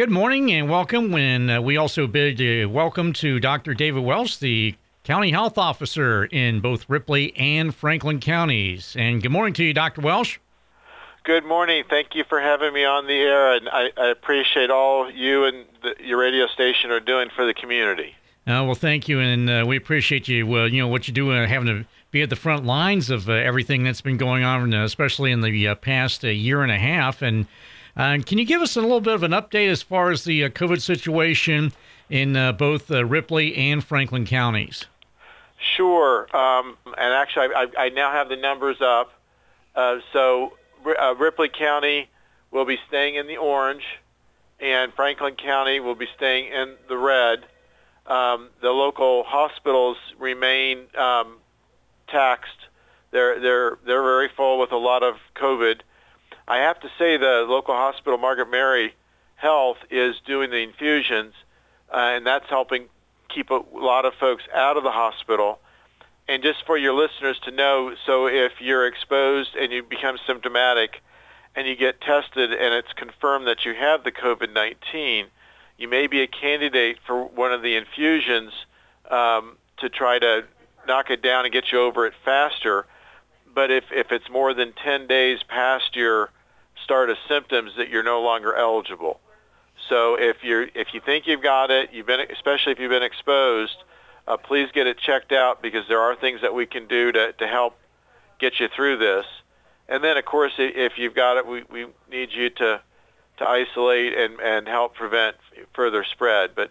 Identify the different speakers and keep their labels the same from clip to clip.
Speaker 1: Good morning and welcome. When uh, we also bid uh, welcome to Dr. David Welsh, the County Health Officer in both Ripley and Franklin counties. And good morning to you, Dr. Welsh.
Speaker 2: Good morning. Thank you for having me on the air, and I, I appreciate all you and the, your radio station are doing for the community.
Speaker 1: Uh, well, thank you, and uh, we appreciate you. Well, you know what you do, uh, having to be at the front lines of uh, everything that's been going on, uh, especially in the uh, past year and a half. And can you give us a little bit of an update as far as the COVID situation in both Ripley and Franklin counties?
Speaker 2: Sure. Um, and actually, I, I, now have the numbers up. so uh, Ripley County will be staying in the orange, and Franklin County will be staying in the red. Um, the local hospitals remain um, taxed. They're they're they're very full with a lot of COVID. I have to say the local hospital, Margaret Mary Health, is doing the infusions, uh, and that's helping keep a lot of folks out of the hospital. And just for your listeners to know, so if you're exposed and you become symptomatic and you get tested and it's confirmed that you have the COVID-19, you may be a candidate for one of the infusions um, to try to knock it down and get you over it faster. But if, if it's more than 10 days past your start of symptoms, that you're no longer eligible. So if you if you think you've got it, you've been especially if you've been exposed, uh, please get it checked out because there are things that we can do to, to help get you through this. And then, of course, if you've got it, we, we need you to, to isolate and, and help prevent further spread. But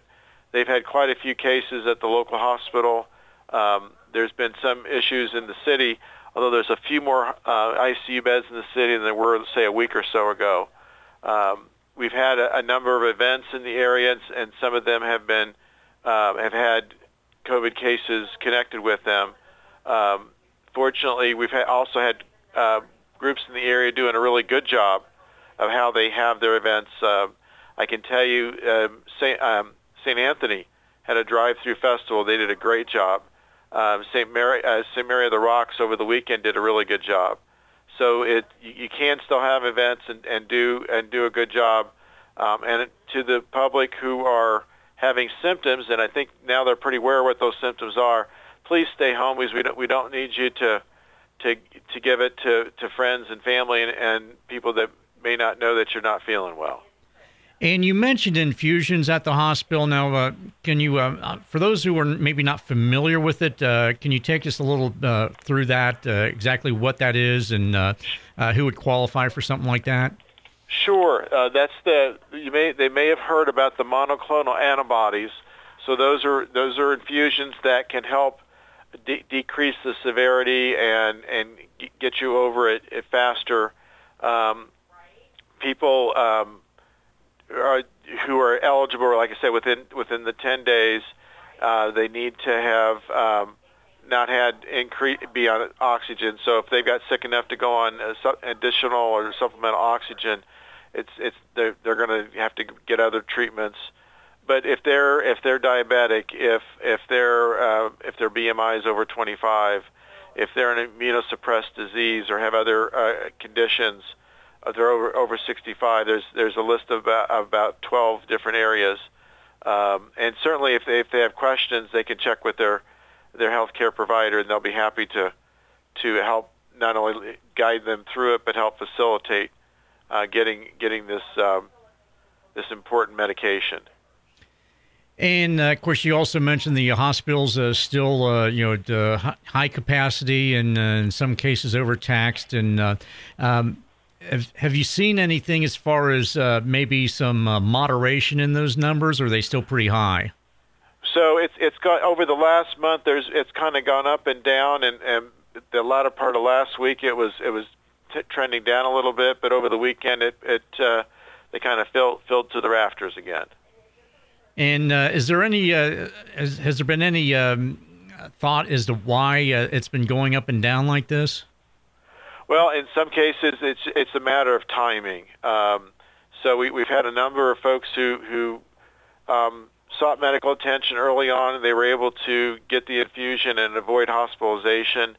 Speaker 2: they've had quite a few cases at the local hospital. Um, there's been some issues in the city, although there's a few more uh, ICU beds in the city than there were, say, a week or so ago. Um, we've had a, a number of events in the area, and, and some of them have been uh, have had COVID cases connected with them. Um, fortunately, we've also had uh, groups in the area doing a really good job of how they have their events. Uh, I can tell you, um, St. Um, St. Anthony had a drive-through festival. They did a great job. Um, St. Mary, uh, St. Mary of the Rocks over the weekend did a really good job. So it you, you can still have events and, and do and do a good job. Um, and to the public who are having symptoms, and I think now they're pretty aware what those symptoms are. Please stay home because we don't we don't need you to to to give it to to friends and family and, and people that may not know that you're not feeling well.
Speaker 1: And you mentioned infusions at the hospital. Now, uh, can you, uh, uh for those who are maybe not familiar with it, uh, can you take us a little uh, through that, uh, exactly what that is, and who would qualify for something like that?
Speaker 2: Sure, that's the you may they may have heard about the monoclonal antibodies. So those are those are infusions that can help de- decrease the severity and and get you over it, it faster. Um, people um, are, who are eligible, like I said, within within the 10 days, uh, they need to have um, not had increase be on oxygen. So if they've got sick enough to go on additional or supplemental oxygen, it's it's they're they're going to have to get other treatments. But if they're if they're diabetic, if if their uh, if their BMI is over 25, if they're an immunosuppressed disease or have other uh, conditions, uh, they're over over 65. There's there's a list of about, of about 12 different areas, um, and certainly if they if they have questions, they can check with their their healthcare provider, and they'll be happy to to help not only guide them through it, but help facilitate uh, getting getting this um, this important medication.
Speaker 1: And uh, of course, you also mentioned the hospitals uh, still, uh, you know, high capacity and uh, in some cases overtaxed. And uh, um, have, have you seen anything as far as uh, maybe some moderation in those numbers, or are they still pretty high?
Speaker 2: So it's it's got over the last month. There's it's kind of gone up and down, and, and the latter part of last week it was it was t- trending down a little bit, but over the weekend it it uh, they kind of filled filled to the rafters again.
Speaker 1: And uh, is there any uh, has, has there been any um, thought as to why uh, it's been going up and down like this?
Speaker 2: Well, in some cases it's it's a matter of timing. Um, so we, we've had a number of folks who who um, sought medical attention early on, and they were able to get the infusion and avoid hospitalization.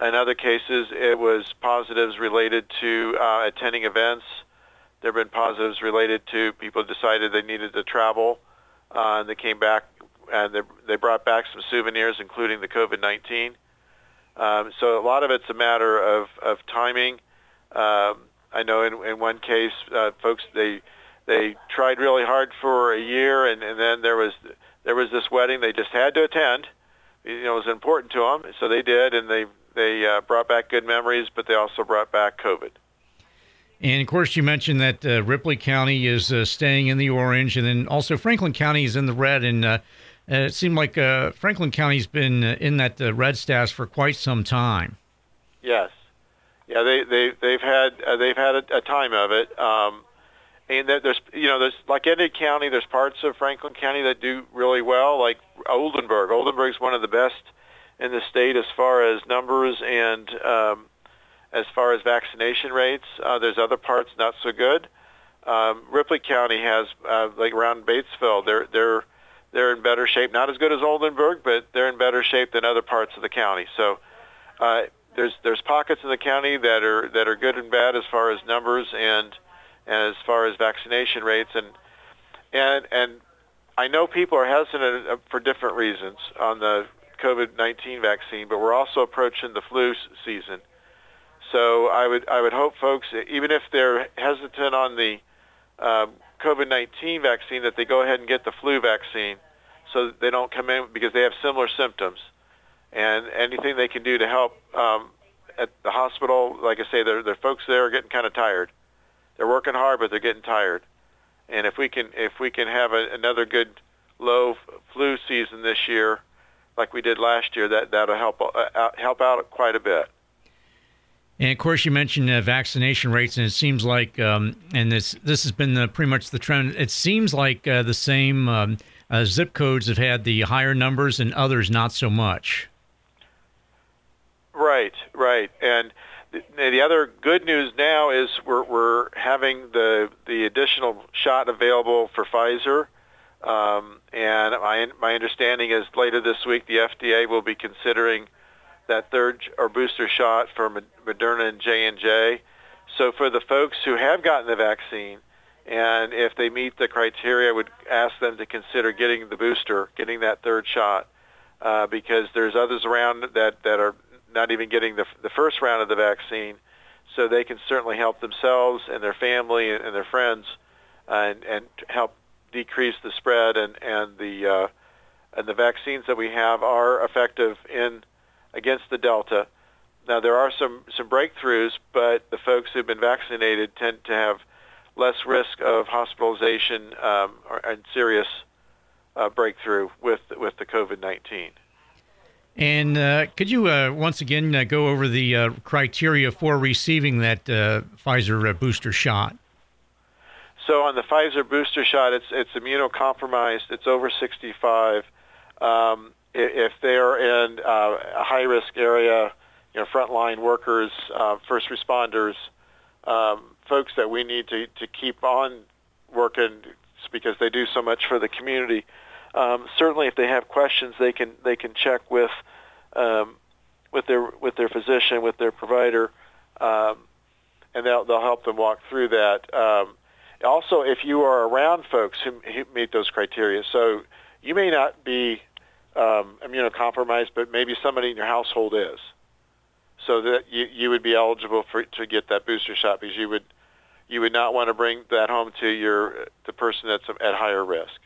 Speaker 2: In other cases, it was positives related to uh, attending events there have been positives related to people decided they needed to travel, uh, and they came back and they, they brought back some souvenirs, including the COVID-19. Um, so a lot of it's a matter of, of timing. Um, I know in, in one case, uh, folks they they tried really hard for a year, and, and then there was there was this wedding they just had to attend. You know, it was important to them, so they did, and they they uh, brought back good memories, but they also brought back COVID.
Speaker 1: And of course, you mentioned that uh, Ripley County is uh, staying in the orange, and then also Franklin County is in the red. And uh, uh it seemed like uh, Franklin County's been uh, in that red status for quite some time.
Speaker 2: Yes, yeah, they they they've had they've had a, a, time of it. Um, and there's you know there's like any county, there's parts of Franklin County that do really well, like Oldenburg. Oldenburg's one of the best in the state as far as numbers and um, as far as vaccination rates. Uh, there's other parts not so good. Um, Ripley County has uh, like around Batesville. They're they're they're in better shape. Not as good as Oldenburg, but they're in better shape than other parts of the county. So uh, there's there's pockets in the county that are that are good and bad as far as numbers and and as far as vaccination rates and and and I know people are hesitant uh, for different reasons on the COVID-19 vaccine, but we're also approaching the flu season. So I would I would hope folks, even if they're hesitant on the um, COVID-19 vaccine, that they go ahead and get the flu vaccine, so they don't come in because they have similar symptoms, and anything they can do to help um, at the hospital. Like I say, the folks there are getting kind of tired. They're working hard, but they're getting tired. And if we can if we can have a, another good low flu season this year, like we did last year, that that'll help uh, help out quite a bit.
Speaker 1: And of course, you mentioned uh, vaccination rates, and it seems like, um, and this this has been the, pretty much the trend. It seems like uh, the same um, uh, zip codes have had the higher numbers, and others not so much.
Speaker 2: Right, right, and the, the other good news now is we're we're having the the additional shot available for Pfizer. Um, and my my understanding is later this week the FDA will be considering that third or booster shot for Moderna and J&J. So for the folks who have gotten the vaccine, and if they meet the criteria, I would ask them to consider getting the booster, getting that third shot, uh, because there's others around that, that are not even getting the, the first round of the vaccine. So they can certainly help themselves and their family and, their friends uh, and, and help decrease the spread. And, and, the, uh, and the vaccines that we have are effective in against the Delta. Now there are some some breakthroughs, but the folks who've been vaccinated tend to have less risk of hospitalization um, or, and serious uh, breakthrough with with the COVID nineteen.
Speaker 1: And uh, could you uh, once again uh, go over the uh, criteria for receiving that uh, Pfizer booster shot?
Speaker 2: So on the Pfizer booster shot, it's it's immunocompromised. It's over 65. Um, if they're in uh, a high-risk area, you know, frontline workers, uh, first responders, um, folks that we need to, to keep on working because they do so much for the community. Um, certainly, if they have questions, they can they can check with um, with their with their physician, with their provider, um, and they'll they'll help them walk through that. Um, also, if you are around folks who, who meet those criteria, so you may not be um, immunocompromised, but maybe somebody in your household is, so that you, you would be eligible for to get that booster shot because you would you would not want to bring that home to your the person that's at higher risk.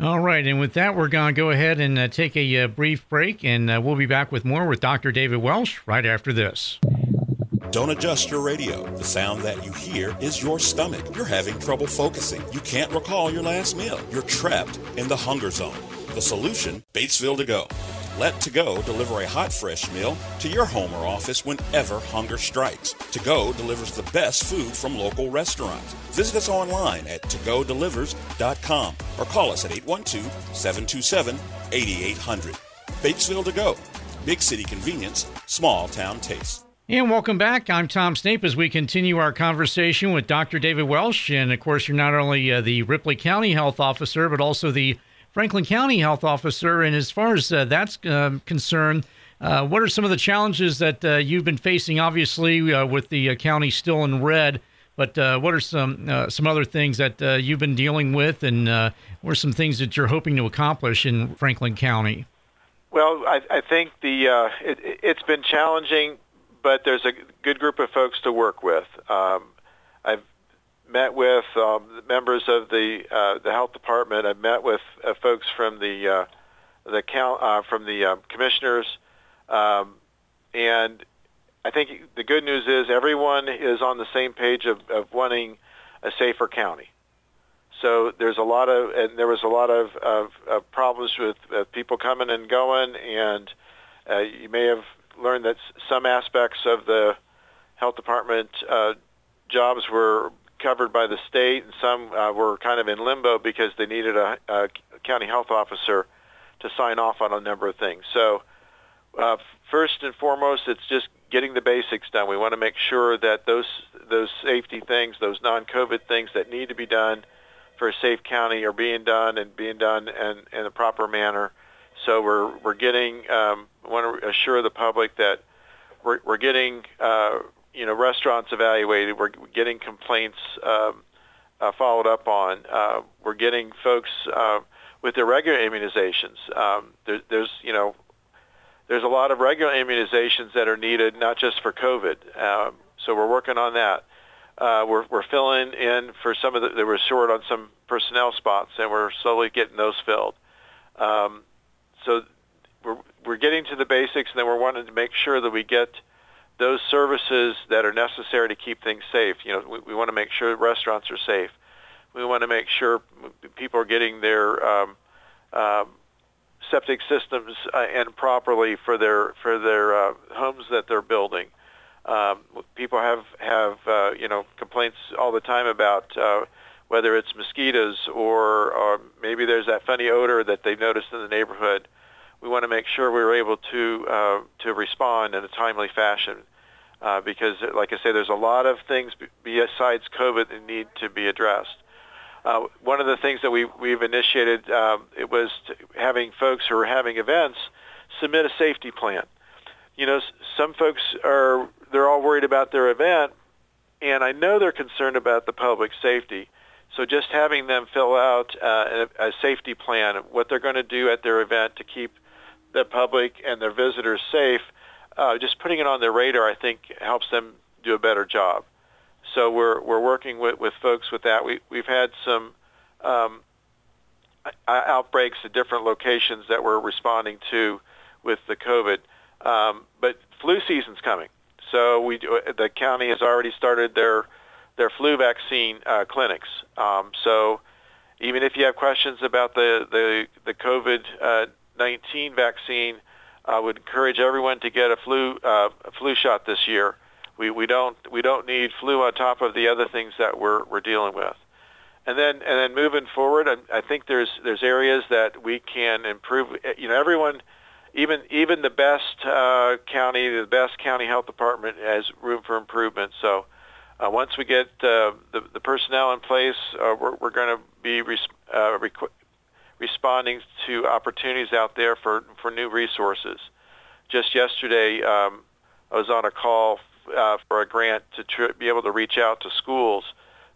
Speaker 1: All right, and with that, we're going to go ahead and uh, take a uh, brief break, and uh, we'll be back with more with Dr. David Welsh right after this.
Speaker 3: Don't adjust your radio. The sound that you hear is your stomach. You're having trouble focusing. You can't recall your last meal. You're trapped in the hunger zone. The solution, Batesville to go. Let To Go deliver a hot, fresh meal to your home or office whenever hunger strikes. To Go delivers the best food from local restaurants. Visit us online at togodelivers.com or call us at 812-727-8800. Batesville To Go. Big city convenience, small town taste.
Speaker 1: And welcome back. I'm Tom Snape as we continue our conversation with Dr. David Welsh. And of course, you're not only uh, the Ripley County Health Officer, but also the Franklin County Health Officer. And as far as uh, that's uh, concerned, uh, what are some of the challenges that uh, you've been facing, obviously, uh, with the county still in red? But what are some some other things that you've been dealing with, and what are some things that you're hoping to accomplish in Franklin County?
Speaker 2: Well, I, I think the it, it's been challenging, but there's a good group of folks to work with. Um, I've met with um, members of the uh, the health department. I've met with uh, folks from the uh, the count uh, from the uh, commissioners, um, and I think the good news is everyone is on the same page of, of wanting a safer county. So there's a lot of, and there was a lot of, of, of problems with people coming and going, and uh, you may have learned that some aspects of the health department uh, jobs were covered by the state, and some uh, were kind of in limbo because they needed a, a county health officer to sign off on a number of things. So uh, first and foremost, it's just getting the basics done. We want to make sure that those those safety things, those non-COVID things that need to be done for a safe county are being done and being done in, in a proper manner. So we're we're getting um, want to assure the public that we're we're getting uh, you know restaurants evaluated. We're getting complaints um, uh, followed up on. Uh, we're getting folks uh, with their regular immunizations. Um, there, there's you know there's a lot of regular immunizations that are needed, not just for COVID. Um, so we're working on that. Uh, we're, we're filling in for some of the, they were short on some personnel spots, and we're slowly getting those filled. Um, so we're, we're getting to the basics, and then we're wanting to make sure that we get those services that are necessary to keep things safe. You know, we, we want to make sure restaurants are safe. We want to make sure people are getting their um, um, septic systems uh, in properly for their for their uh, homes that they're building. Um, people have have uh, you know complaints all the time about uh, whether it's mosquitoes or, or maybe there's that funny odor that they've noticed in the neighborhood. We want to make sure we're able to uh, to respond in a timely fashion. Uh, because, like I say, there's a lot of things besides COVID that need to be addressed. Uh, one of the things that we, we've initiated um, it was having folks who are having events submit a safety plan. You know, some folks are they're all worried about their event, and I know they're concerned about the public safety. So just having them fill out uh, a, a safety plan, what they're going to do at their event to keep the public and their visitors safe, uh, just putting it on their radar, I think helps them do a better job. So we're we're working with, with folks with that. We we've had some um, outbreaks at different locations that we're responding to with the COVID. Um, but flu season's coming, so we the county has already started their their flu vaccine uh, clinics. Um, so even if you have questions about the the the COVID uh, 19 vaccine, I would encourage everyone to get a flu uh, flu shot this year we, we don't we don't need flu on top of the other things that we're we're dealing with. And then and then moving forward, I, I think there's there's areas that we can improve. You know, everyone, even even the best uh, county, the best county health department has room for improvement. So. Uh, once we get uh, the, the personnel in place, uh, we're, we're going to be res- uh, requ- responding to opportunities out there for, for new resources. Just yesterday, um, I was on a call uh, for a grant to tr- be able to reach out to schools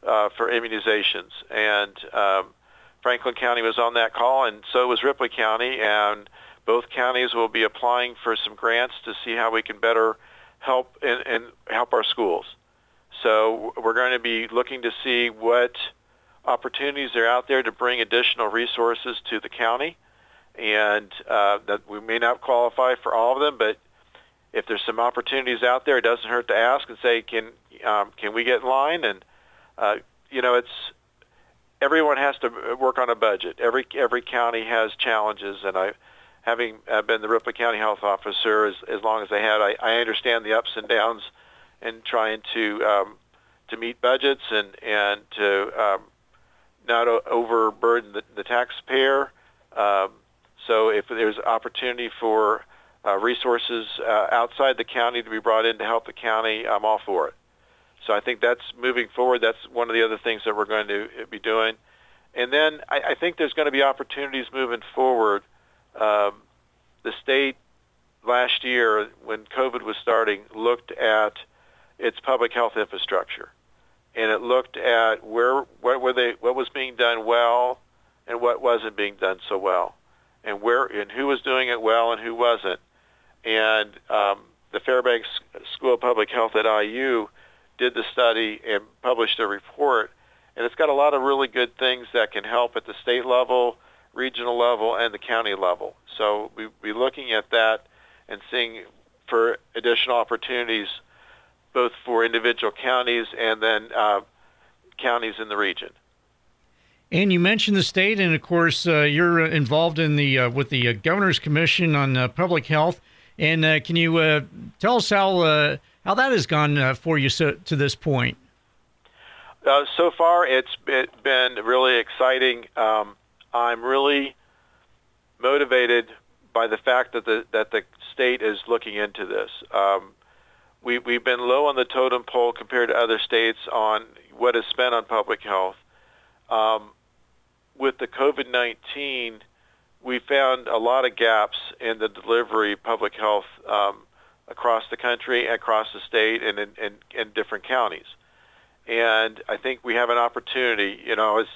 Speaker 2: uh, for immunizations. And um, Franklin County was on that call, and so was Ripley County. And both counties will be applying for some grants to see how we can better help and, and help our schools. So we're going to be looking to see what opportunities are out there to bring additional resources to the county, and uh, that we may not qualify for all of them, but if there's some opportunities out there, it doesn't hurt to ask and say, can um, can we get in line? And uh, you know, it's everyone has to work on a budget. Every every county has challenges, and I, having uh, been the Ripley County Health Officer as as long as I had, I, I understand the ups and downs in trying to um, to meet budgets and and to um, not overburden the, the taxpayer. Um, so if there's opportunity for uh, resources uh, outside the county to be brought in to help the county, I'm all for it. So I think that's moving forward. That's one of the other things that we're going to be doing. And then I, I think there's going to be opportunities moving forward. Um, the state last year, when COVID was starting, looked at its public health infrastructure. And it looked at where what were they what was being done well and what wasn't being done so well, and where and who was doing it well and who wasn't. And um, the Fairbanks School of Public Health at IU did the study and published a report, and it's got a lot of really good things that can help at the state level, regional level, and the county level. So we'll be looking at that and seeing for additional opportunities both for individual counties and then uh, counties in the region.
Speaker 1: And you mentioned the state, and of course, uh, you're involved in the uh, with the uh, Governor's Commission on uh, Public Health. And uh, can you tell us how how that has gone for you so, to this point?
Speaker 2: so far, it's been really exciting. Um, I'm really motivated by the fact that the that the state is looking into this. Um, we, we've been low on the totem pole compared to other states on what is spent on public health. Um, with the COVID-19, we found a lot of gaps in the delivery public health um, across the country, across the state, and in, in, in different counties. And I think we have an opportunity. You know, it's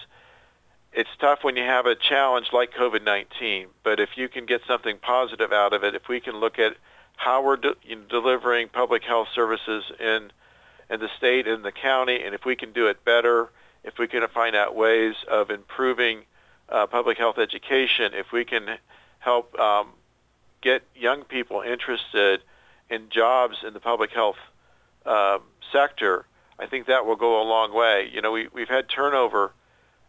Speaker 2: it's tough when you have a challenge like COVID-19, but if you can get something positive out of it, if we can look at how we're de- delivering public health services in in the state and the county, and if we can do it better, if we can find out ways of improving uh, public health education, if we can help um, get young people interested in jobs in the public health um, sector, I think that will go a long way. You know, we, we've had turnover,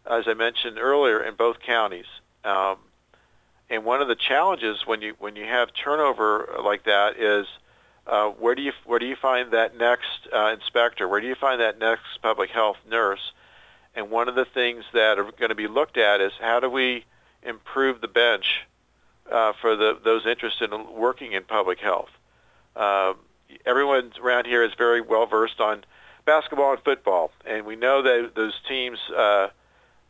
Speaker 2: as I mentioned earlier, in both counties. Um, and one of the challenges when you when you have turnover like that is uh, where do you where do you find that next uh, inspector? Where do you find that next public health nurse? And one of the things that are going to be looked at is how do we improve the bench uh, for the, those interested in working in public health. Uh, everyone around here is very well versed on basketball and football, and we know that those teams uh,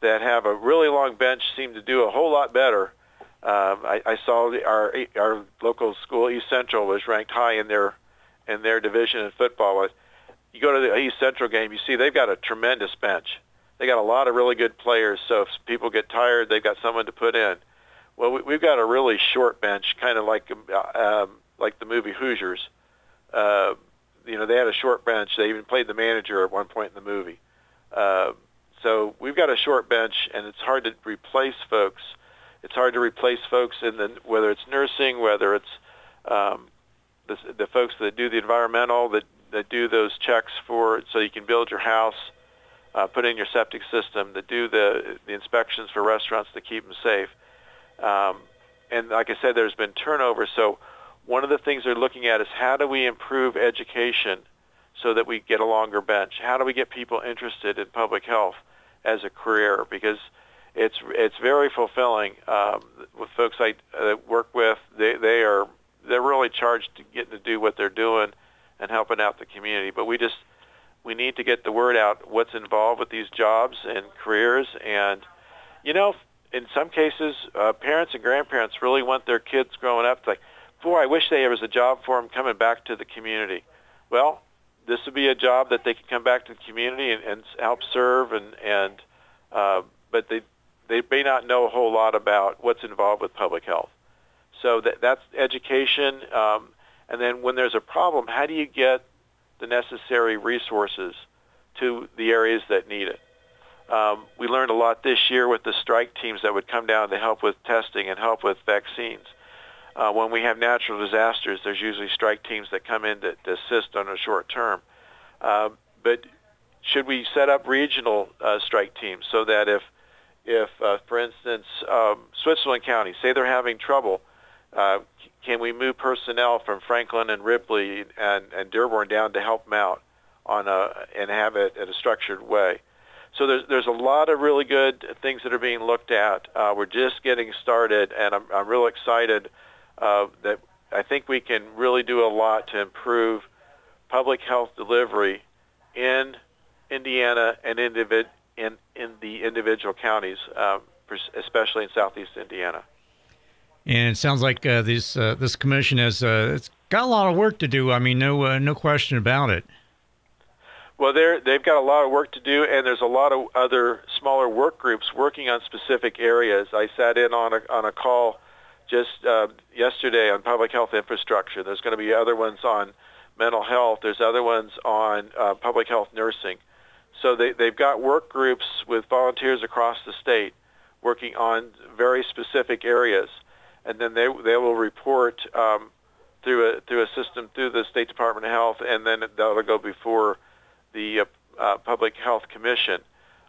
Speaker 2: that have a really long bench seem to do a whole lot better um, I, I saw the, our our local school East Central was ranked high in their in their division in football. You go to the East Central game, you see they've got a tremendous bench. They got a lot of really good players. So if people get tired, they've got someone to put in. Well, we, we've got a really short bench, kind of like um, like the movie Hoosiers. Uh, you know, they had a short bench. They even played the manager at one point in the movie. Uh, so we've got a short bench, and it's hard to replace folks it's hard to replace folks in the whether it's nursing, whether it's um, the, the folks that do the environmental that that do those checks for so you can build your house, uh, put in your septic system, that do the the inspections for restaurants to keep them safe. Um, and like I said, there's been turnover. So one of the things they're looking at is how do we improve education so that we get a longer bench? How do we get people interested in public health as a career? Because it's it's very fulfilling. Um, with folks I uh, work with, they they are they're really charged to getting to do what they're doing and helping out the community. But we just we need to get the word out what's involved with these jobs and careers and you know in some cases uh, parents and grandparents really want their kids growing up like boy I wish there was a job for them coming back to the community well this would be a job that they could come back to the community and, and help serve and and uh, but they they may not know a whole lot about what's involved with public health. So that, that's education. Um, and then when there's a problem, how do you get the necessary resources to the areas that need it? Um, we learned a lot this year with the strike teams that would come down to help with testing and help with vaccines. Uh, when we have natural disasters, there's usually strike teams that come in to, to assist on a short term. Uh, but should we set up regional uh, strike teams so that if if, uh, for instance, um, Switzerland County, say they're having trouble, uh, can we move personnel from Franklin and Ripley and, and Dearborn down to help them out on a, and have it in a structured way? So there's there's a lot of really good things that are being looked at. Uh, we're just getting started, and I'm I'm real excited uh, that I think we can really do a lot to improve public health delivery in Indiana and individ, in in the individual counties, uh, especially in southeast Indiana.
Speaker 1: And it sounds like uh, this uh, this commission has uh, it's got a lot of work to do. I mean, no uh, no question about it.
Speaker 2: Well, they're, they've got a lot of work to do, and there's a lot of other smaller work groups working on specific areas. I sat in on a, on a call just uh, yesterday on public health infrastructure. There's going to be other ones on mental health. There's other ones on uh, public health nursing. So they, they've got work groups with volunteers across the state working on very specific areas, and then they they will report um, through a through a system through the State Department of Health, and then that'll go before the uh, uh, Public Health Commission.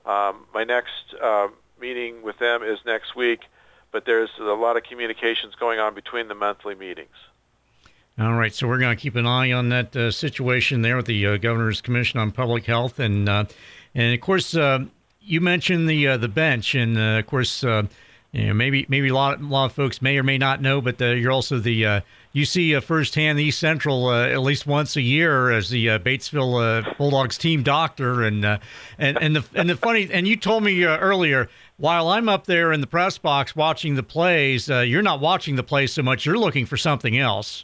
Speaker 2: Um, my next uh, meeting with them is next week, but there's a lot of communications going on between the monthly meetings.
Speaker 1: All right, so we're going to keep an eye on that uh, situation there with the uh, Governor's Commission on Public Health, and uh, and of course uh, you mentioned the uh, the bench, and uh, of course you know maybe maybe a lot a lot of folks may or may not know, but you're also the you see firsthand East Central at least once a year as the Batesville Bulldogs team doctor, and and and the and the funny and you told me earlier while I'm up there in the press box watching the plays, you're not watching the plays so much. You're looking for something else.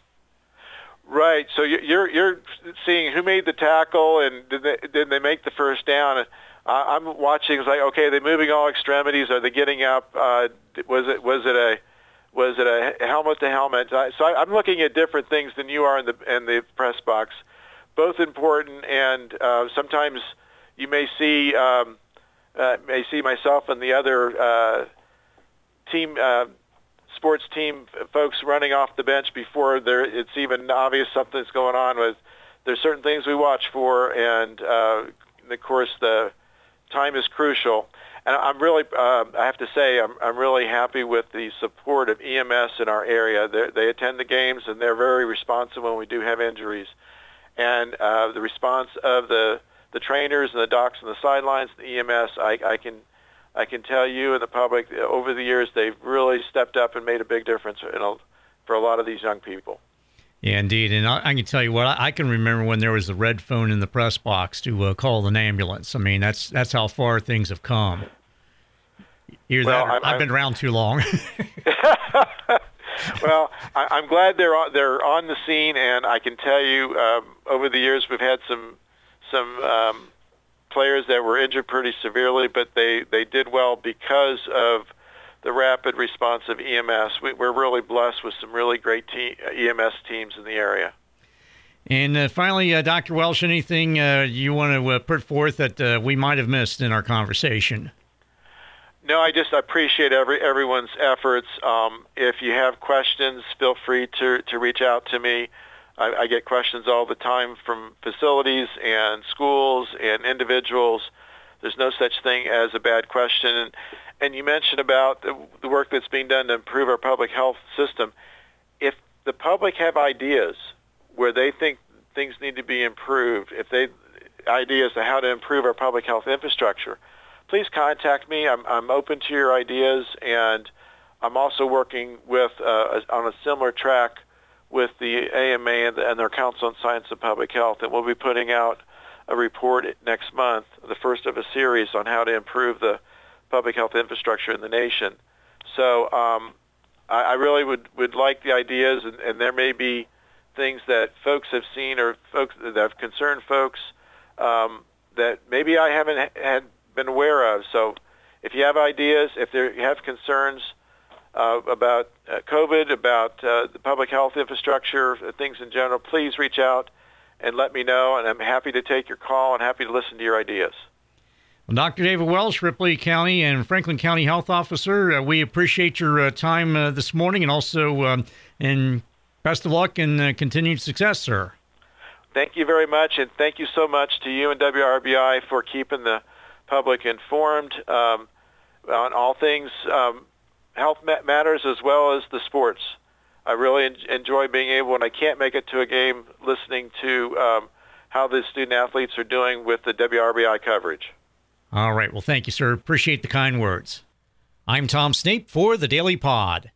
Speaker 2: Right. So you're you're seeing who made the tackle and did they did they make the first down? I'm watching. It's like okay, they're moving all extremities. Are they getting up? Uh, was it was it a was it a helmet to helmet? So I'm looking at different things than you are in the in the press box. Both important, and uh, sometimes you may see um, uh, may see myself and the other uh, team uh, sports team folks running off the bench before there it's even obvious something's going on with there's certain things we watch for and uh, of course the time is crucial. And I'm really uh, I have to say I'm I'm really happy with the support of EMS in our area. They they attend the games and they're very responsive when we do have injuries. And uh, the response of the the trainers and the docs on the sidelines the EMS I I can I can tell you and the public over the years they've really stepped up and made a big difference a, for a lot of these young people.
Speaker 1: Yeah, indeed, and I, I can tell you what I, I, can remember when there was the red phone in the press box to uh, call an ambulance. I mean, that's that's how far things have come. Either well, that, I've been around too long.
Speaker 2: well, I, am glad they're on, they're on the scene, and I can tell you um, over the years we've had some some um, players that were injured pretty severely, but they, they did well because of the rapid response of EMS. We, are really blessed with some really great team, EMS teams in the area.
Speaker 1: And uh, finally, uh, Dr. Welsh, anything uh, you want to uh, put forth that uh, we might have missed in our conversation?
Speaker 2: No, I just appreciate every everyone's efforts. Um, if you have questions, feel free to, to reach out to me. I, I get questions all the time from facilities and schools and individuals. There's no such thing as a bad question. And, and you mentioned about the, the work that's being done to improve our public health system. If the public have ideas where they think things need to be improved, if they ideas to how to improve our public health infrastructure, please contact me. I'm, I'm open to your ideas, and I'm also working with uh, on a similar track with the AMA and their Council on Science and Public Health, and we'll be putting out a report next month, the first of a series on how to improve the public health infrastructure in the nation. So um, I, I really would, would like the ideas, and, and there may be things that folks have seen or folks that have concerned folks um, that maybe I haven't had been aware of. So if you have ideas, if you have concerns, uh, about uh, COVID, about uh, the public health infrastructure, uh, things in general, please reach out and let me know. And I'm happy to take your call and happy to listen to your ideas.
Speaker 1: Well, Dr. David Welsh, Ripley County and Franklin County Health Officer, uh, we appreciate your uh, time this morning and also um, and best of luck and continued success, sir.
Speaker 2: Thank you very much, and thank you so much to you and WRBI for keeping the public informed um, on all things um, health matters as well as the sports. I really enjoy being able, when I can't make it to a game, listening to um, how the student athletes are doing with the WRBI coverage.
Speaker 1: All right. Well, thank you, sir. Appreciate the kind words. I'm Tom Snape for the Daily Pod.